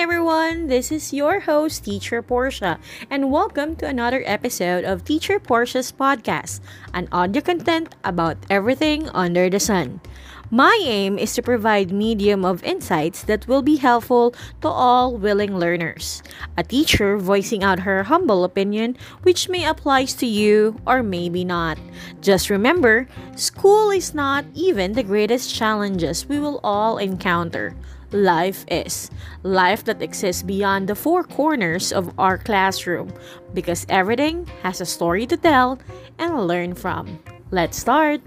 everyone, this is your host, Teacher Portia, and welcome to another episode of Teacher Portia's podcast, an audio content about everything under the sun. My aim is to provide medium of insights that will be helpful to all willing learners. A teacher voicing out her humble opinion which may applies to you or maybe not. Just remember, school is not even the greatest challenges we will all encounter life is. Life that exists beyond the four corners of our classroom because everything has a story to tell and learn from. Let's start!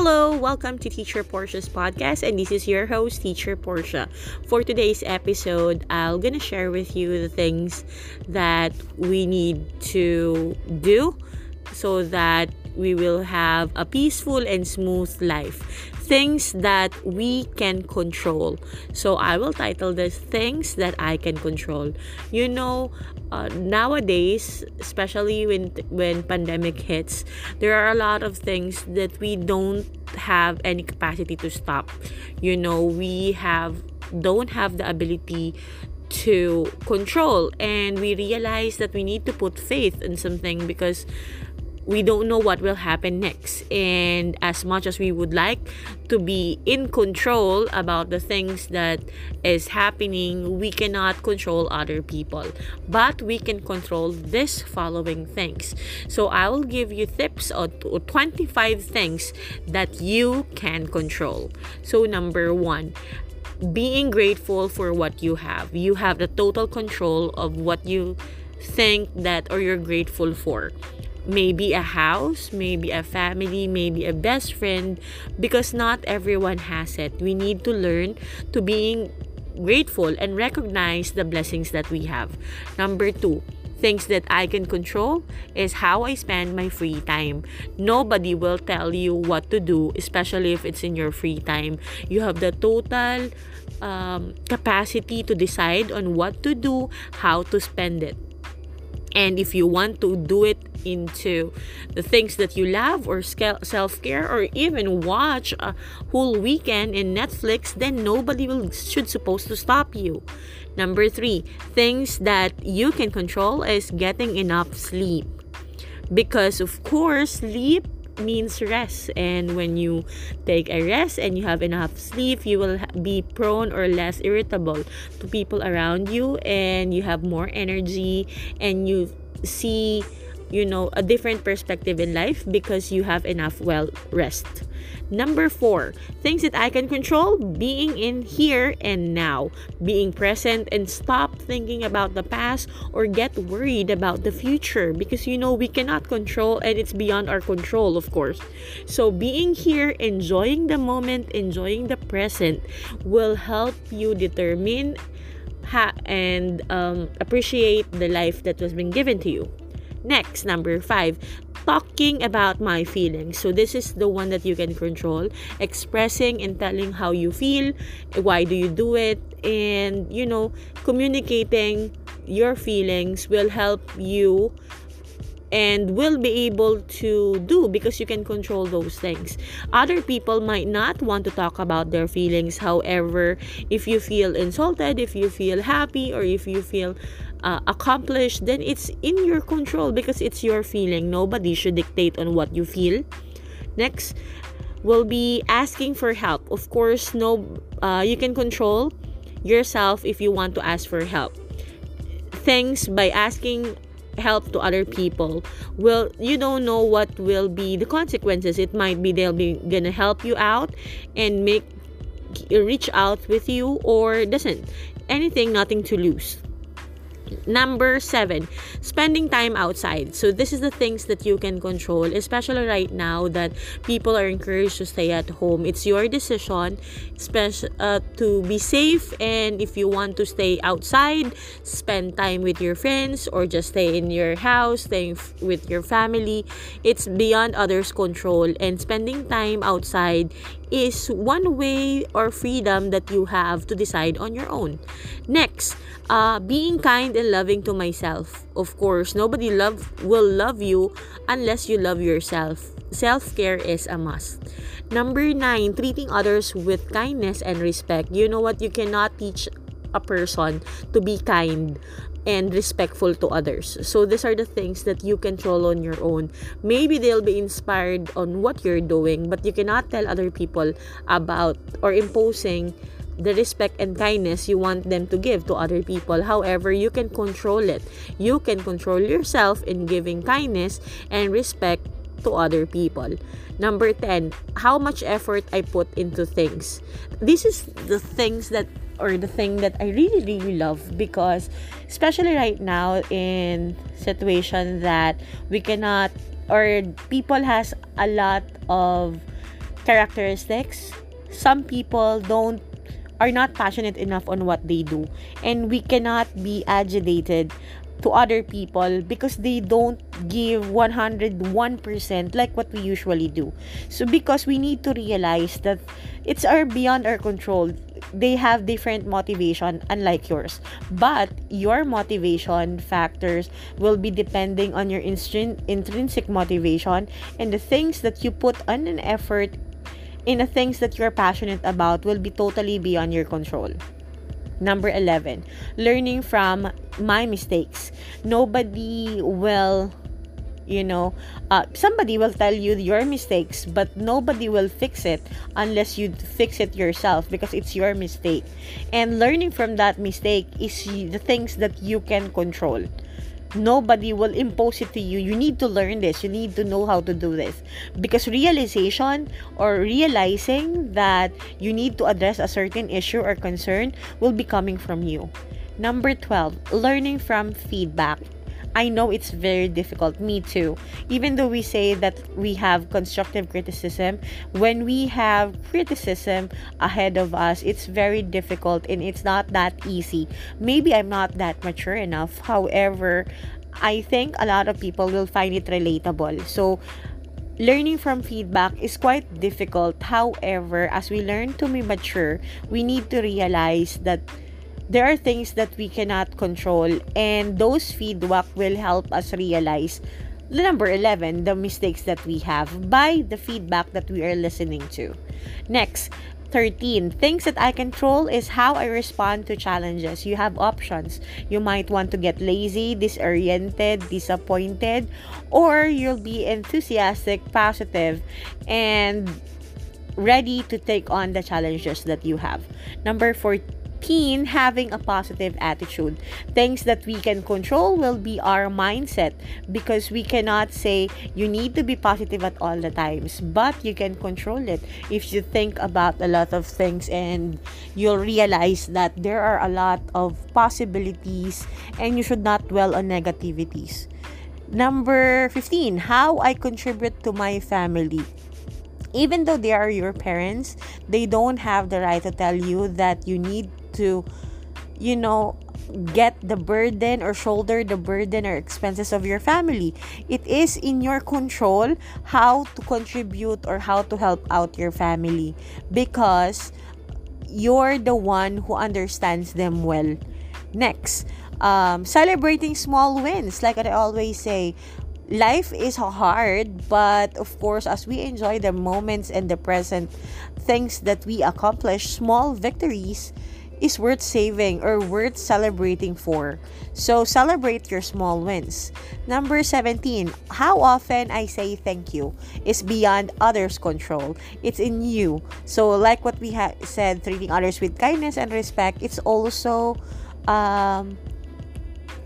Hello, welcome to Teacher Portia's podcast, and this is your host, Teacher Portia. For today's episode, I'm gonna share with you the things that we need to do so that we will have a peaceful and smooth life. Things that we can control. So I will title this Things That I Can Control. You know, uh, nowadays, especially when when pandemic hits, there are a lot of things that we don't have any capacity to stop. You know, we have don't have the ability to control and we realize that we need to put faith in something because we don't know what will happen next. And as much as we would like to be in control about the things that is happening, we cannot control other people. But we can control this following things. So I will give you tips on 25 things that you can control. So number 1, being grateful for what you have. You have the total control of what you think that or you're grateful for maybe a house, maybe a family, maybe a best friend because not everyone has it. We need to learn to being grateful and recognize the blessings that we have. Number 2, things that I can control is how I spend my free time. Nobody will tell you what to do, especially if it's in your free time. You have the total um, capacity to decide on what to do, how to spend it. And if you want to do it into the things that you love or self care or even watch a whole weekend in Netflix, then nobody will should supposed to stop you. Number three, things that you can control is getting enough sleep. Because of course, sleep means rest. And when you take a rest and you have enough sleep you will be prone or less irritable to people around you and you have more energy and you see you know a different perspective in life because you have enough well rest. Number four things that i can control being in here and now. Being present and stop thinking about the past or get worried about the future because you know we cannot control and it's beyond our control of course. So being here enjoying the moment enjoying the present will help you determine ha- and um, appreciate the life that was been given to you Next, number five, talking about my feelings. So this is the one that you can control. Expressing and telling how you feel, why do you do it, and you know, communicating your feelings will help you and will be able to do because you can control those things. Other people might not want to talk about their feelings. However, if you feel insulted, if you feel happy, or if you feel uh, accomplished, then it's in your control because it's your feeling. Nobody should dictate on what you feel. Next, will be asking for help. Of course, no, uh, you can control yourself if you want to ask for help. Things by asking help to other people well you don't know what will be the consequences it might be they'll be gonna help you out and make reach out with you or doesn't anything nothing to lose Number seven, spending time outside. So this is the things that you can control, especially right now that people are encouraged to stay at home. It's your decision, especially uh, to be safe. And if you want to stay outside, spend time with your friends, or just stay in your house, staying f- with your family. It's beyond others' control. And spending time outside is one way or freedom that you have to decide on your own. Next, uh, being kind and loving to myself. Of course, nobody love will love you unless you love yourself. Self-care is a must. Number nine, treating others with kindness and respect. You know what? You cannot teach a person to be kind and respectful to others. So these are the things that you control on your own. Maybe they'll be inspired on what you're doing, but you cannot tell other people about or imposing the respect and kindness you want them to give to other people. However, you can control it. You can control yourself in giving kindness and respect to other people. Number 10, how much effort I put into things. This is the things that or the thing that I really really love because especially right now in situation that we cannot or people has a lot of characteristics some people don't are not passionate enough on what they do and we cannot be agitated to other people because they don't give 101% like what we usually do. So because we need to realize that it's our beyond our control. They have different motivation unlike yours. But your motivation factors will be depending on your intrinsic motivation and the things that you put on an effort in the things that you're passionate about will be totally beyond your control. Number 11, learning from my mistakes. Nobody will you know uh, somebody will tell you your mistakes but nobody will fix it unless you fix it yourself because it's your mistake and learning from that mistake is the things that you can control nobody will impose it to you. You need to learn this. You need to know how to do this. Because realization or realizing that you need to address a certain issue or concern will be coming from you. Number 12 learning from feedback I know it's very difficult. Me too. Even though we say that we have constructive criticism, when we have criticism ahead of us, it's very difficult and it's not that easy. Maybe I'm not that mature enough. However, I think a lot of people will find it relatable. So, learning from feedback is quite difficult. However, as we learn to be mature, we need to realize that there are things that we cannot control and those feedback will help us realize the number 11 the mistakes that we have by the feedback that we are listening to. Next 13 things that i control is how i respond to challenges. You have options. You might want to get lazy disoriented disappointed or you'll be enthusiastic positive and ready to take on the challenges that you have. Number 14 Teen having a positive attitude. Things that we can control will be our mindset because we cannot say you need to be positive at all the times, but you can control it if you think about a lot of things and you'll realize that there are a lot of possibilities and you should not dwell on negativities. Number 15, how I contribute to my family even though they are your parents, they don't have the right to tell you that you need to you know get the burden or shoulder the burden or expenses of your family. It is in your control how to contribute or how to help out your family because you're the one who understands them well. Next um, celebrating small wins. Like i always say life is hard but of course as we enjoy the moments and the present things that we accomplish small victories is worth saving or worth celebrating for. So celebrate your small wins. Number 17, how often I say thank you is beyond others' control. It's in you. So like what we ha- said, treating others with kindness and respect, it's also um,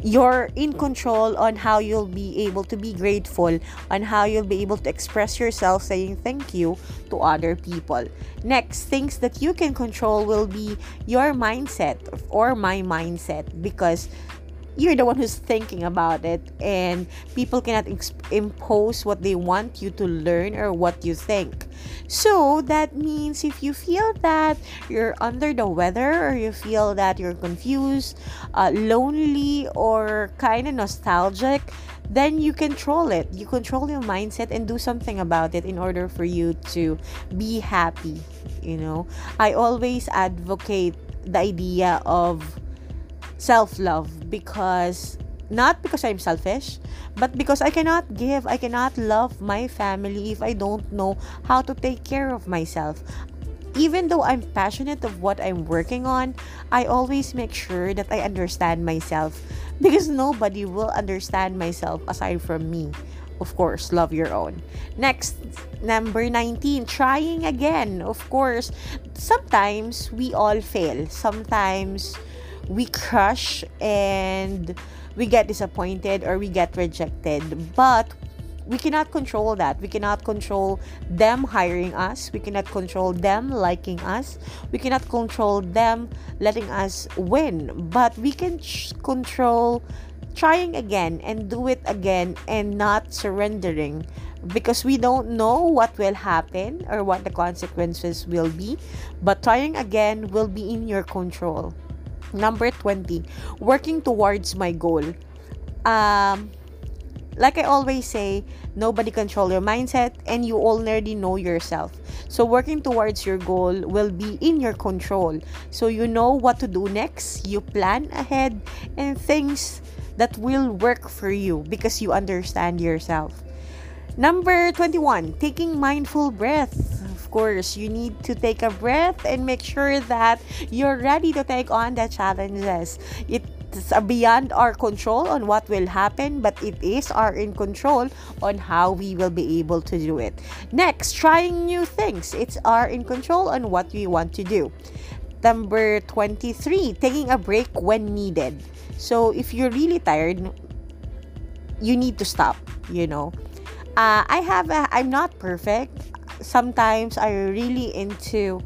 you're in control on how you'll be able to be grateful, on how you'll be able to express yourself saying thank you to other people. Next, things that you can control will be your mindset or my mindset because you're the one who's thinking about it and people cannot ex- impose what they want you to learn or what you think so that means if you feel that you're under the weather or you feel that you're confused uh, lonely or kind of nostalgic then you control it. You control your mindset and do something about it in order for you to be happy. You know, I always advocate the idea of self love because not because I'm selfish, but because I cannot give, I cannot love my family if I don't know how to take care of myself. Even though I'm passionate of what I'm working on, I always make sure that I understand myself because nobody will understand myself aside from me. Of course, love your own. Next, number 19, trying again. Of course, sometimes we all fail. Sometimes we crush and we get disappointed or we get rejected. But we cannot control that. We cannot control them hiring us. We cannot control them liking us. We cannot control them letting us win. But we can ch- control trying again and do it again and not surrendering because we don't know what will happen or what the consequences will be. But trying again will be in your control. Number 20, working towards my goal. Um, like I always say, nobody control your mindset and you already know yourself. So working towards your goal will be in your control. So you know what to do next, you plan ahead and things that will work for you because you understand yourself. Number 21, taking mindful breath course, you need to take a breath and make sure that you're ready to take on the challenges. It's beyond our control on what will happen, but it is our in control on how we will be able to do it. Next, trying new things. It's our in control on what we want to do. Number 23, taking a break when needed. So if you're really tired, you need to stop, you know. Uh, I have a, I'm not perfect sometimes I'm really into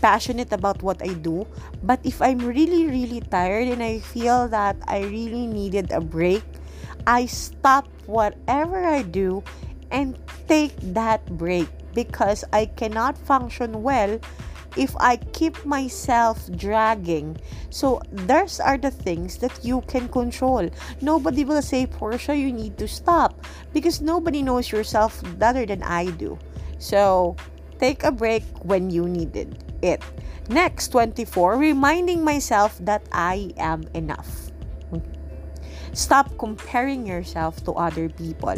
passionate about what I do. But if I'm really, really tired and I feel that I really needed a break, I stop whatever I do and take that break because I cannot function well if I keep myself dragging. So, those are the things that you can control. Nobody will say, Portia, you need to stop because nobody knows yourself better than I do. So, take a break when you needed it. Next, 24, reminding myself that I am enough. Stop comparing yourself to other people.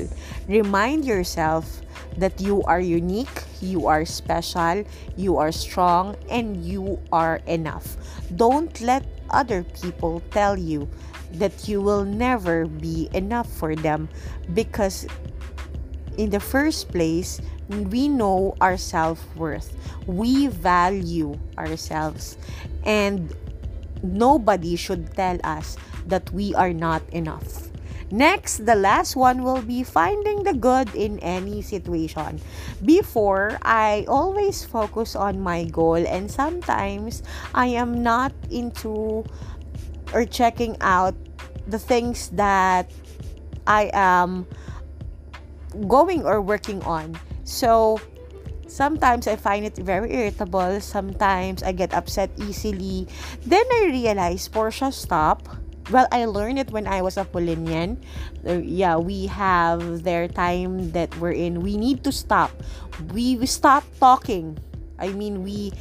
Remind yourself that you are unique, you are special, you are strong, and you are enough. Don't let other people tell you that you will never be enough for them because in the first place, we know our self worth. We value ourselves. And nobody should tell us that we are not enough. Next, the last one will be finding the good in any situation. Before, I always focus on my goal, and sometimes I am not into or checking out the things that I am going or working on. So, sometimes I find it very irritable. Sometimes I get upset easily. Then I realize, Portia, stop. Well, I learned it when I was a Paulinian. Uh, yeah, we have their time that we're in. We need to stop. We, we stop talking. I mean, we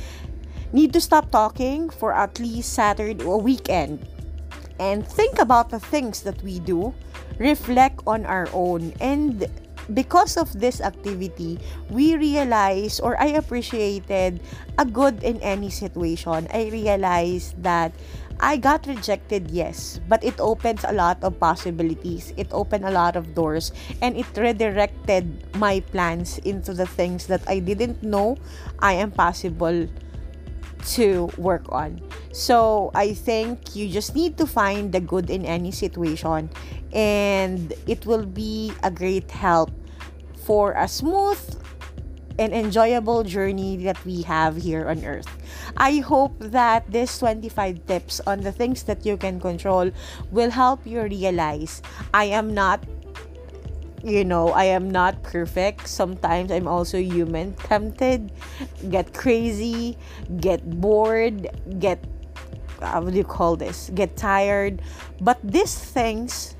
need to stop talking for at least Saturday or weekend and think about the things that we do, reflect on our own, and because of this activity, we realized or I appreciated a good in any situation. I realized that I got rejected, yes, but it opens a lot of possibilities. It opened a lot of doors and it redirected my plans into the things that I didn't know I am possible to work on. So I think you just need to find the good in any situation and it will be a great help for a smooth and enjoyable journey that we have here on earth. I hope that this 25 tips on the things that you can control will help you realize I am not you know, I am not perfect. Sometimes I'm also human, tempted, get crazy, get bored, get uh, how do you call this? Get tired. But these things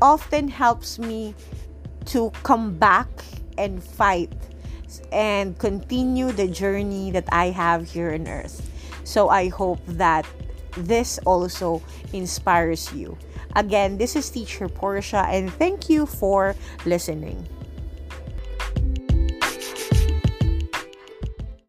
often helps me to come back and fight and continue the journey that I have here on earth. So I hope that this also inspires you. Again, this is teacher Portia and thank you for listening.